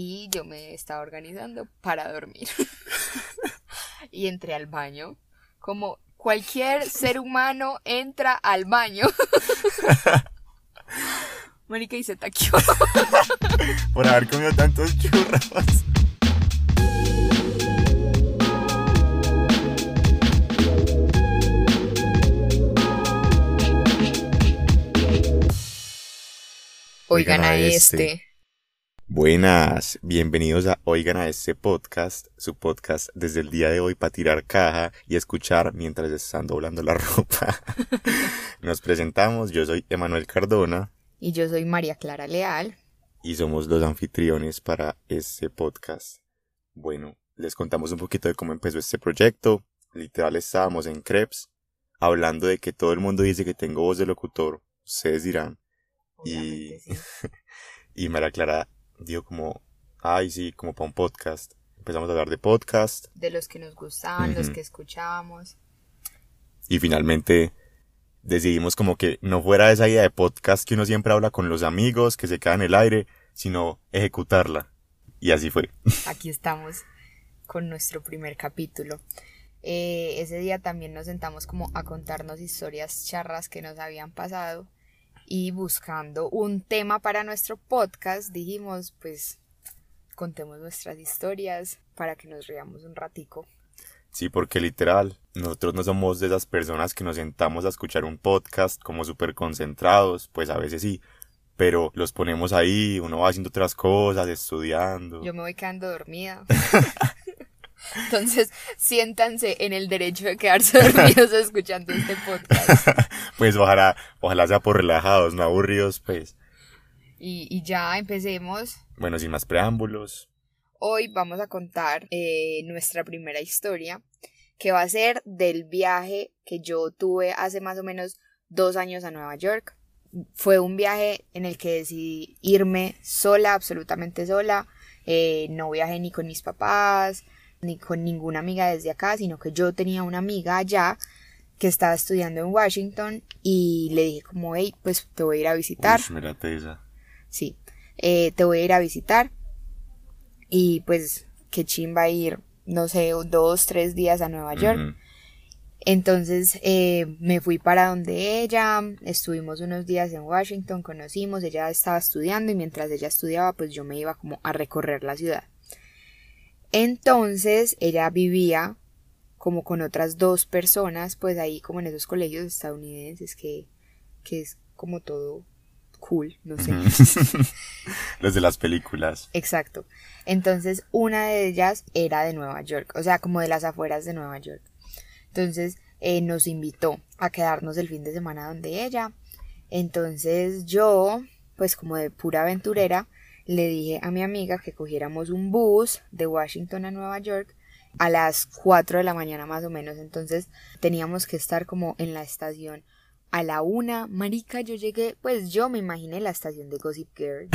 y yo me estaba organizando para dormir. y entré al baño, como cualquier ser humano entra al baño. Mónica y se taqueó. Por haber comido tantos churros. Oigan a este. Buenas, bienvenidos a Oigan a este podcast, su podcast desde el día de hoy para tirar caja y escuchar mientras están doblando la ropa. Nos presentamos, yo soy Emanuel Cardona. Y yo soy María Clara Leal. Y somos los anfitriones para este podcast. Bueno, les contamos un poquito de cómo empezó este proyecto. Literal estábamos en Creps, hablando de que todo el mundo dice que tengo voz de locutor. Ustedes dirán. Y, y María Clara dijo como, ay, sí, como para un podcast. Empezamos a hablar de podcast. De los que nos gustaban, los que escuchábamos. Y finalmente decidimos como que no fuera esa idea de podcast que uno siempre habla con los amigos, que se queda en el aire, sino ejecutarla. Y así fue. Aquí estamos con nuestro primer capítulo. Eh, ese día también nos sentamos como a contarnos historias charras que nos habían pasado y buscando un tema para nuestro podcast dijimos pues contemos nuestras historias para que nos riamos un ratico. Sí, porque literal, nosotros no somos de esas personas que nos sentamos a escuchar un podcast como súper concentrados, pues a veces sí, pero los ponemos ahí, uno va haciendo otras cosas, estudiando. Yo me voy quedando dormida. Entonces, siéntanse en el derecho de quedarse dormidos escuchando este podcast. pues ojalá, ojalá sea por relajados, no aburridos, pues. Y, y ya empecemos. Bueno, sin más preámbulos. Hoy vamos a contar eh, nuestra primera historia, que va a ser del viaje que yo tuve hace más o menos dos años a Nueva York. Fue un viaje en el que decidí irme sola, absolutamente sola. Eh, no viajé ni con mis papás, ni con ninguna amiga desde acá, sino que yo tenía una amiga allá que estaba estudiando en Washington y le dije como, hey, pues te voy a ir a visitar. esa. Sí, eh, te voy a ir a visitar y pues qué chimba ir, no sé, dos, tres días a Nueva York. Entonces eh, me fui para donde ella, estuvimos unos días en Washington, conocimos, ella estaba estudiando y mientras ella estudiaba pues yo me iba como a recorrer la ciudad. Entonces ella vivía como con otras dos personas, pues ahí como en esos colegios estadounidenses que, que es como todo cool, no sé. Los de las películas. Exacto. Entonces una de ellas era de Nueva York, o sea, como de las afueras de Nueva York. Entonces eh, nos invitó a quedarnos el fin de semana donde ella. Entonces yo, pues como de pura aventurera, le dije a mi amiga que cogiéramos un bus de Washington a Nueva York a las 4 de la mañana más o menos. Entonces teníamos que estar como en la estación a la una. Marica, yo llegué, pues yo me imaginé la estación de Gossip Girl.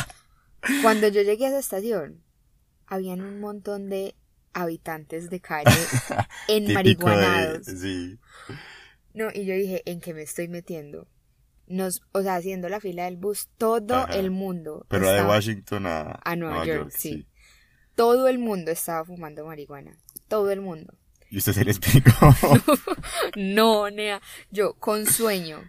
Cuando yo llegué a esa estación, habían un montón de habitantes de calle en marihuanados. sí. No, y yo dije, ¿en qué me estoy metiendo? Nos, o sea, haciendo la fila del bus, todo el mundo. Pero de Washington a, a Nueva, York, sí. Todo el mundo estaba fumando marihuana. Todo el mundo. ¿Y usted se le explicó? no, Nea. Yo con sueño,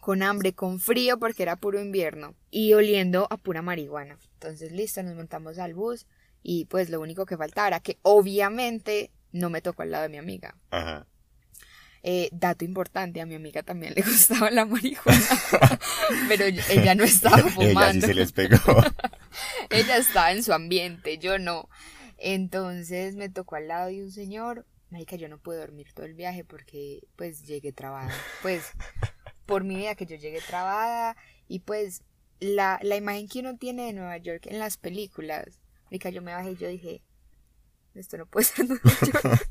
con hambre, con frío porque era puro invierno y oliendo a pura marihuana. Entonces, listo, nos montamos al bus y pues lo único que faltaba era que obviamente no me tocó al lado de mi amiga. Ajá. Eh, dato importante, a mi amiga también le gustaba la marihuana, pero ella no estaba fumando. ella sí se les pegó. ella estaba en su ambiente, yo no. Entonces me tocó al lado de un señor, marica, yo no pude dormir todo el viaje porque pues llegué trabada. Pues por mi vida que yo llegué trabada y pues la, la imagen que uno tiene de Nueva York en las películas, marica, yo me bajé y yo dije, esto no puede ser York.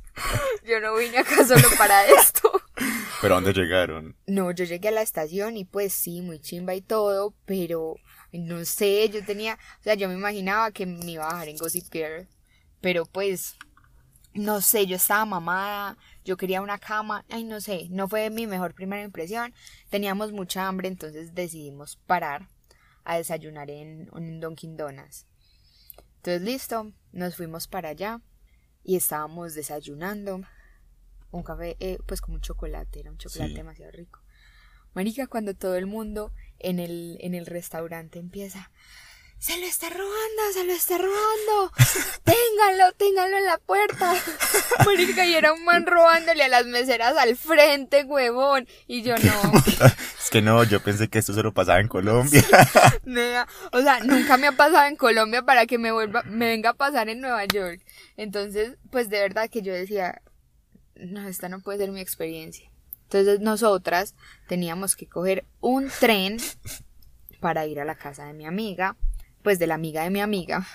Yo no vine acá solo para esto. ¿Pero dónde llegaron? No, yo llegué a la estación y pues sí, muy chimba y todo, pero no sé, yo tenía, o sea, yo me imaginaba que me iba a bajar en Gossip Girl, pero pues, no sé, yo estaba mamada, yo quería una cama, ay, no sé, no fue mi mejor primera impresión, teníamos mucha hambre, entonces decidimos parar a desayunar en, en Dunkin' Donuts. Entonces, listo, nos fuimos para allá y estábamos desayunando. Un café, eh, pues como un chocolate, era un chocolate Sí. demasiado rico. Marica, cuando todo el mundo en el, en el restaurante empieza, se lo está robando, se lo está robando, ténganlo, ténganlo en la puerta. Marica, y era un man robándole a las meseras al frente, huevón. Y yo no, Es que no, yo pensé que esto solo pasaba en Colombia. o sea, nunca me ha pasado en Colombia para que me vuelva, me venga a pasar en Nueva York. Entonces, pues de verdad que yo decía, no, esta no puede ser mi experiencia. Entonces nosotras teníamos que coger un tren para ir a la casa de mi amiga, pues de la amiga de mi amiga,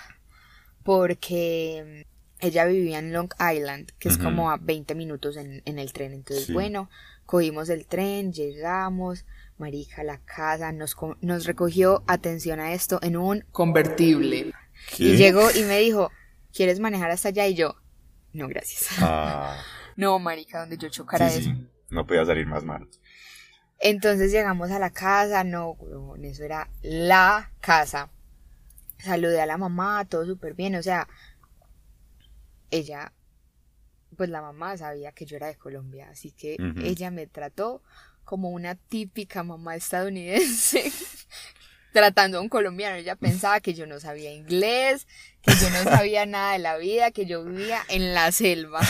porque ella vivía en Long Island, que es como a 20 minutos en, en el tren. Entonces, Sí. bueno, cogimos el tren, llegamos, marica, a la casa, nos, nos recogió, atención a esto, en un convertible. Y llegó y me dijo, ¿quieres manejar hasta allá? Y yo, no, gracias. Ah, No, marica, donde yo chocara sí, eso. sí. No podía salir más mal. Entonces llegamos a la casa, no, eso era la casa. Saludé a la mamá, todo súper bien, o sea, ella, pues la mamá sabía que yo era de Colombia, así que ella me trató como una típica mamá estadounidense, tratando a un colombiano. Ella pensaba que yo no sabía inglés, que yo no sabía nada de la vida, que yo vivía en la selva.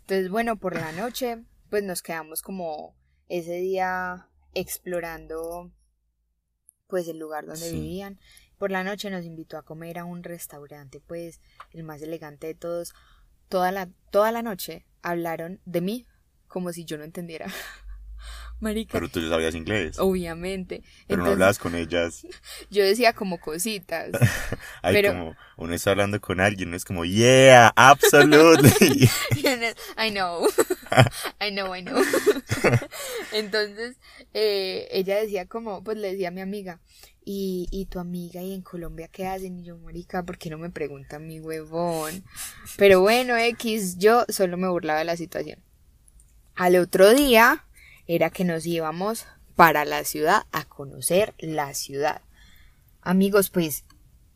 Entonces, bueno, por la noche, pues nos quedamos como ese día explorando pues el lugar donde Sí. vivían. Por la noche nos invitó a comer a un restaurante, pues el más elegante de todos. Toda la, toda la noche hablaron de mí como si yo no entendiera. Marica, Pero tú ya sabías inglés. obviamente. pero no hablabas con ellas. yo decía como cositas. Pero- como uno está hablando con alguien, no es como, yeah, absolutely. I know. I know, I know. Entonces, eh, ella decía como, pues le decía a mi amiga, ¿y, y tu amiga y en Colombia qué hacen? Y yo, marica, ¿por qué no me preguntan mi huevón? Pero bueno, X, yo solo me burlaba de la situación. Al otro día era que nos íbamos para la ciudad a conocer la ciudad. Amigos, pues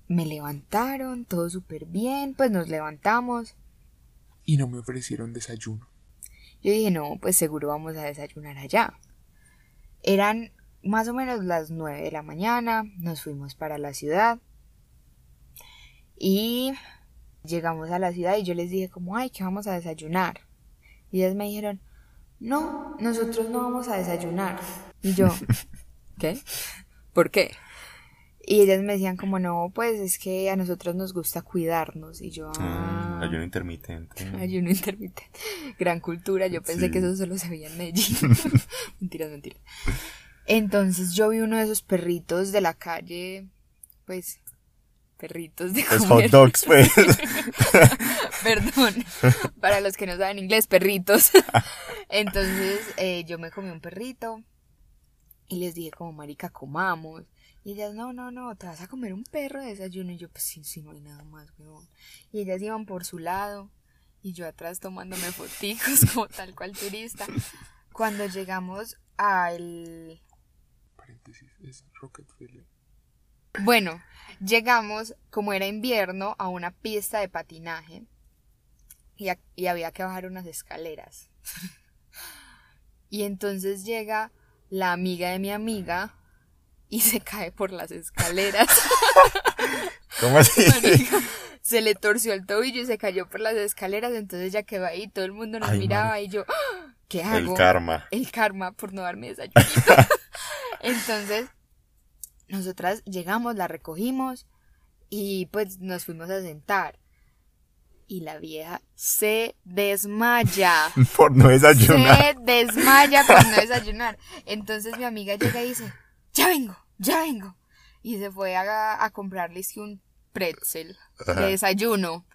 me levantaron, todo súper bien, pues nos levantamos. y no me ofrecieron desayuno. Yo dije, no, pues seguro vamos a desayunar allá. Eran más o menos las 9 de la mañana, nos fuimos para la ciudad y llegamos a la ciudad y yo les dije como, ay, ¿qué vamos a desayunar? Y ellas me dijeron, no, nosotros no vamos a desayunar. Y yo, ¿qué? ¿Por qué? Y ellas me decían como, no, pues es que a nosotros nos gusta cuidarnos. Y yo, Ah, ah, ayuno intermitente. Ayuno intermitente. Gran cultura. Yo pensé Sí. que eso solo se veía en Medellín. mentiras, mentiras. Entonces yo vi uno de esos perritos de la calle, pues, perritos de Pues comer. hot dogs, pues. Perdón. Para los que no saben inglés, perritos. Entonces eh, yo me comí un perrito y les dije como, marica, comamos. Y ellas, no, no, no, te vas a comer un perro de desayuno. Y yo, pues sí, sí, no hay nada más, weón. Y ellas iban por su lado y yo atrás tomándome foticos como tal cual turista. Cuando llegamos al... Paréntesis, es Rockefeller. Bueno, llegamos, como era invierno, a una pista de patinaje y, a- y había que bajar unas escaleras. y entonces llega la amiga de mi amiga y se cae por las escaleras. ¿Cómo así? Marica, se le torció el tobillo y se cayó por las escaleras, entonces ya quedó ahí, todo el mundo nos Ay, miraba y yo. ¿qué hago? El karma. el karma por no darme desayunito. Entonces, nosotras llegamos, la recogimos y pues nos fuimos a sentar. Y la vieja se desmaya. Por no desayunar. Se desmaya por no desayunar. Entonces mi amiga llega y dice, ya vengo, ya vengo. Y se fue a, a comprarle es que un pretzel Ajá. de desayuno.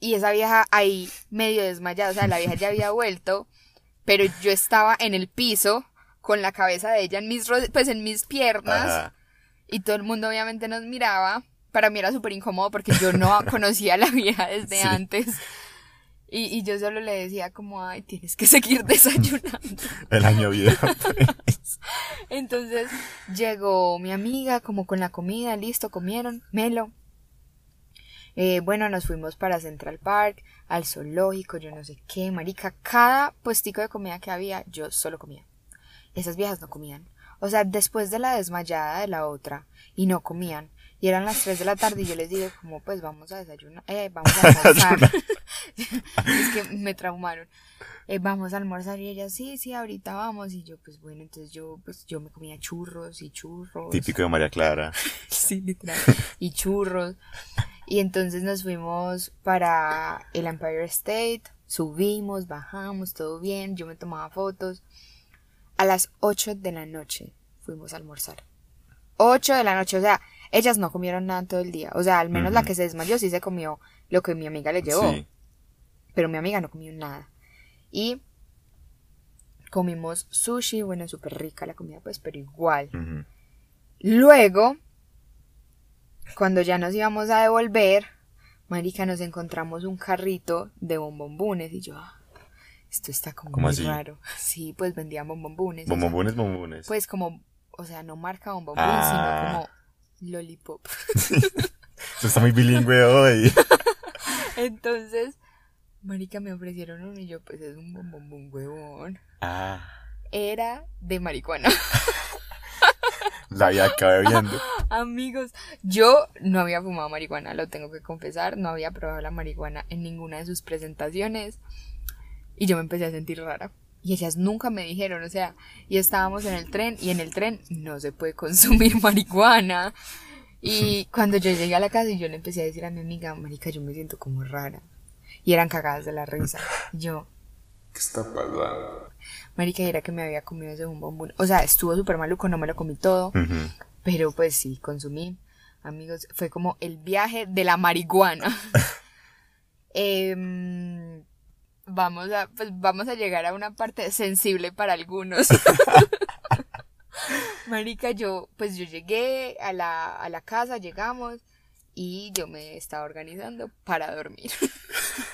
Y esa vieja ahí medio desmayada, o sea, la vieja ya había vuelto, pero yo estaba en el piso con la cabeza de ella en mis pues en mis piernas Ajá. y todo el mundo obviamente nos miraba. Para mí era súper incómodo porque yo no conocía a la vieja desde Sí. antes. Y, y yo solo le decía como, ay, tienes que seguir desayunando. El año viejo. pues. Entonces llegó mi amiga como con la comida, listo, comieron, melo. Eh, bueno, nos fuimos para Central Park, al zoológico, yo no sé qué, marica. Cada puestico de comida que había, yo solo comía. Esas viejas no comían. O sea, después de la desmayada de la otra, y no comían. Y eran las 3 de la tarde y yo les digo como, pues vamos a desayunar, eh, vamos a almorzar. es que me traumaron. Eh, vamos a almorzar y ella, sí, sí, ahorita vamos. Y yo, pues bueno, entonces yo, pues yo me comía churros y churros. Típico de María Clara. Sí, literal. Y churros. Y entonces nos fuimos para el Empire State, subimos, bajamos, todo bien, yo me tomaba fotos. A las 8 de la noche fuimos a almorzar. 8 de la noche, o sea, ellas no comieron nada todo el día. O sea, al menos la que se desmayó sí se comió lo que mi amiga le llevó. Sí. Pero mi amiga no comió nada. Y comimos sushi, bueno, súper rica la comida, pues, pero igual. Luego, cuando ya nos íbamos a devolver, marica, nos encontramos un carrito de bombombunes y yo, ah, esto está como ¿Cómo muy así? raro. Sí, pues vendían bombombunes. o sea, Bombones, bombones. pues como, o sea, no marca bombombún, Ah. sino como lollipop. Eso está muy bilingüe hoy. Entonces, marica, me ofrecieron uno y yo, pues es un bombombún huevón. ah, Era de marihuana. la vida acabé viendo. Amigos, yo no había fumado marihuana, lo tengo que confesar, no había probado la marihuana en ninguna de sus presentaciones y yo me empecé a sentir rara. Y ellas nunca me dijeron, o sea, y estábamos en el tren y en el tren no se puede consumir marihuana. Y cuando yo llegué a la casa y yo le empecé a decir a mi amiga, marica, yo me siento como rara. Y eran cagadas de la risa. Y yo, ¿Qué está pasando? marica, era que me había comido ese bombón. O sea, estuvo súper maluco, no me lo comí todo. Pero pues sí, consumí. Amigos, fue como el viaje de la marihuana. Em, vamos a, pues vamos a llegar a una parte sensible para algunos. Marica, yo, pues yo llegué a la, a la casa, llegamos y yo me estaba organizando para dormir.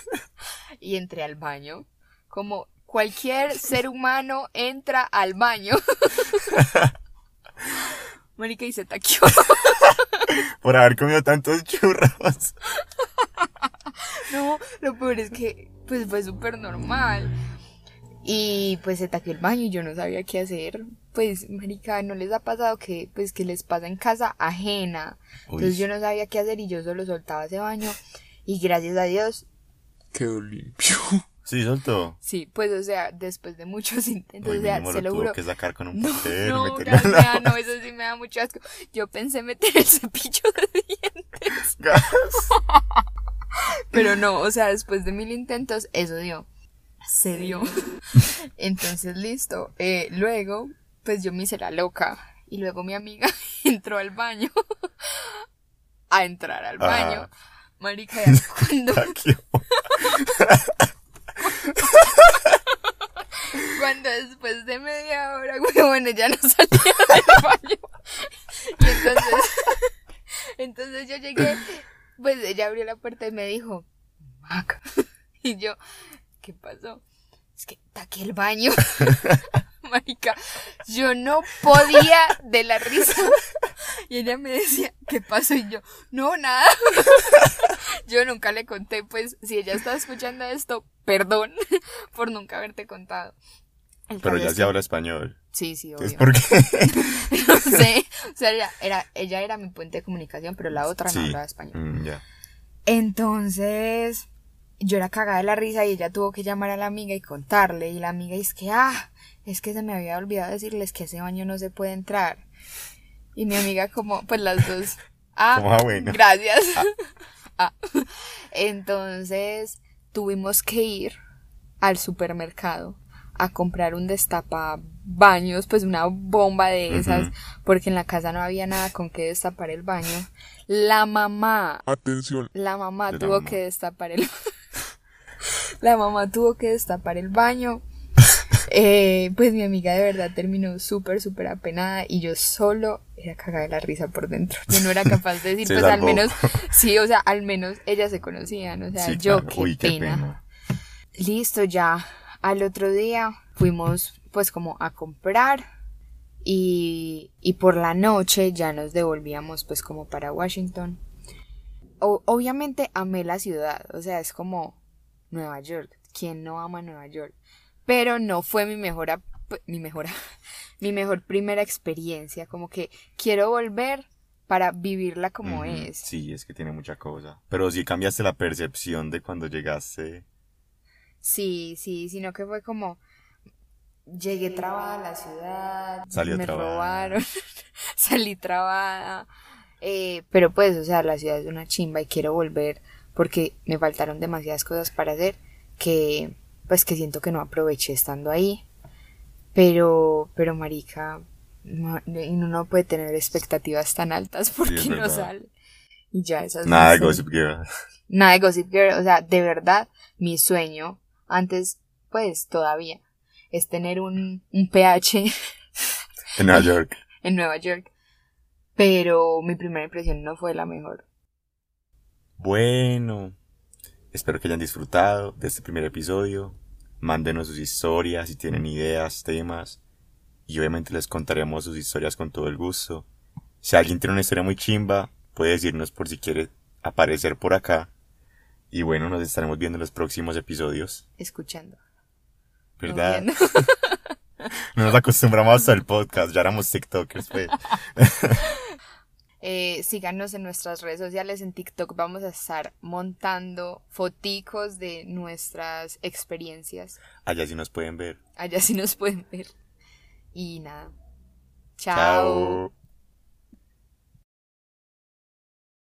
y entré al baño, como cualquier ser humano entra al baño. Marica, y se taqueó. Por haber comido tantos churros. No, lo peor es que pues fue súper normal. Y pues se taqueó el baño y yo no sabía qué hacer. Pues, marica, ¿no les ha pasado que pues que les pasa en casa ajena? Entonces Uy. yo no sabía qué hacer y yo solo soltaba ese baño. Y gracias a Dios, Quedó limpio. Sí, soltó. sí, pues o sea, después de muchos intentos, Uy, o sea, se lo juro. que sacar con un No, papel, no, lado. no, eso sí me da mucho asco. Yo pensé meter el cepillo de dientes. Gas. Pero no, o sea, después de mil intentos, eso dio. Se dio. Entonces, listo. Eh, luego, pues yo me hice la loca. Y luego mi amiga entró al baño. A entrar al baño. Ajá. Marica, ya cuando, cuando después de media hora, bueno, ya no salía del baño. Y entonces, entonces yo llegué, pues ella abrió la puerta y me dijo. Y yo, ¿qué pasó? Es que taqué el baño. Marica, yo no podía de la risa. Y ella me decía, ¿qué pasó? Y yo, no, nada. Yo nunca le conté, pues, si ella estaba escuchando esto, perdón por nunca haberte contado. El Pero ya es sí habla español. Sí, sí, obvio. ¿por qué? No sé. O sea, ella era, ella era mi puente de comunicación, pero la otra no hablaba español. Mm, ya. Entonces, yo era cagada de la risa y ella tuvo que llamar a la amiga y contarle. Y la amiga dice que, ah, es que se me había olvidado decirles que ese baño no se puede entrar. Y mi amiga como, pues las dos, ah, ah, bueno. gracias. Ah. Entonces, tuvimos que ir al supermercado a comprar un destapabaños, pues una bomba de esas, porque en la casa no había nada con que destapar el baño. La mamá Atención. la mamá la tuvo mamá. que destapar el La mamá tuvo que destapar el baño. Eh, pues mi amiga de verdad terminó súper, súper apenada y yo solo era cagada de la risa por dentro. Yo no era capaz de decir, pues al menos, sí, o sea, al menos ellas se conocían, o sea, Sí, yo claro. qué, Uy, qué pena. pena. Listo, ya al otro día fuimos pues como a comprar y, y por la noche ya nos devolvíamos pues como para Washington. o- obviamente amé la ciudad, o sea, es como Nueva York. ¿Quién no ama Nueva York? Pero no fue mi mejor, mi mejor, mi mejor primera experiencia, como que quiero volver para vivirla como es. Sí, es que tiene mucha cosa. Pero sí cambiaste la percepción de cuando llegaste. Sí, sí, sino que fue como llegué trabada a la ciudad, Salió me trabada. robaron, salí trabada, eh, pero pues, o sea, la ciudad es una chimba y quiero volver porque me faltaron demasiadas cosas para hacer que, pues, que siento que no aproveché estando ahí, pero, pero marica, no, uno no puede tener expectativas tan altas porque no sale. Y ya esas Nada de Gossip Girl. Nada de Gossip Girl, o sea, de verdad, mi sueño, antes, pues todavía, es tener un, un PH En Nueva York. en Nueva York. Pero mi primera impresión no fue la mejor. Bueno, espero que hayan disfrutado de este primer episodio. Mándenos sus historias si tienen ideas, temas. Y obviamente les contaremos sus historias con todo el gusto. Si alguien tiene una historia muy chimba, puede decirnos por si quiere aparecer por acá. Y bueno, nos estaremos viendo en los próximos episodios. Escuchando. ¿Verdad? No nos acostumbramos al podcast, ya éramos TikTokers, pues. Eh, síganos en nuestras redes sociales, en TikTok vamos a estar montando foticos de nuestras experiencias. Allá sí nos pueden ver. Allá sí nos pueden ver. Y nada. Chao.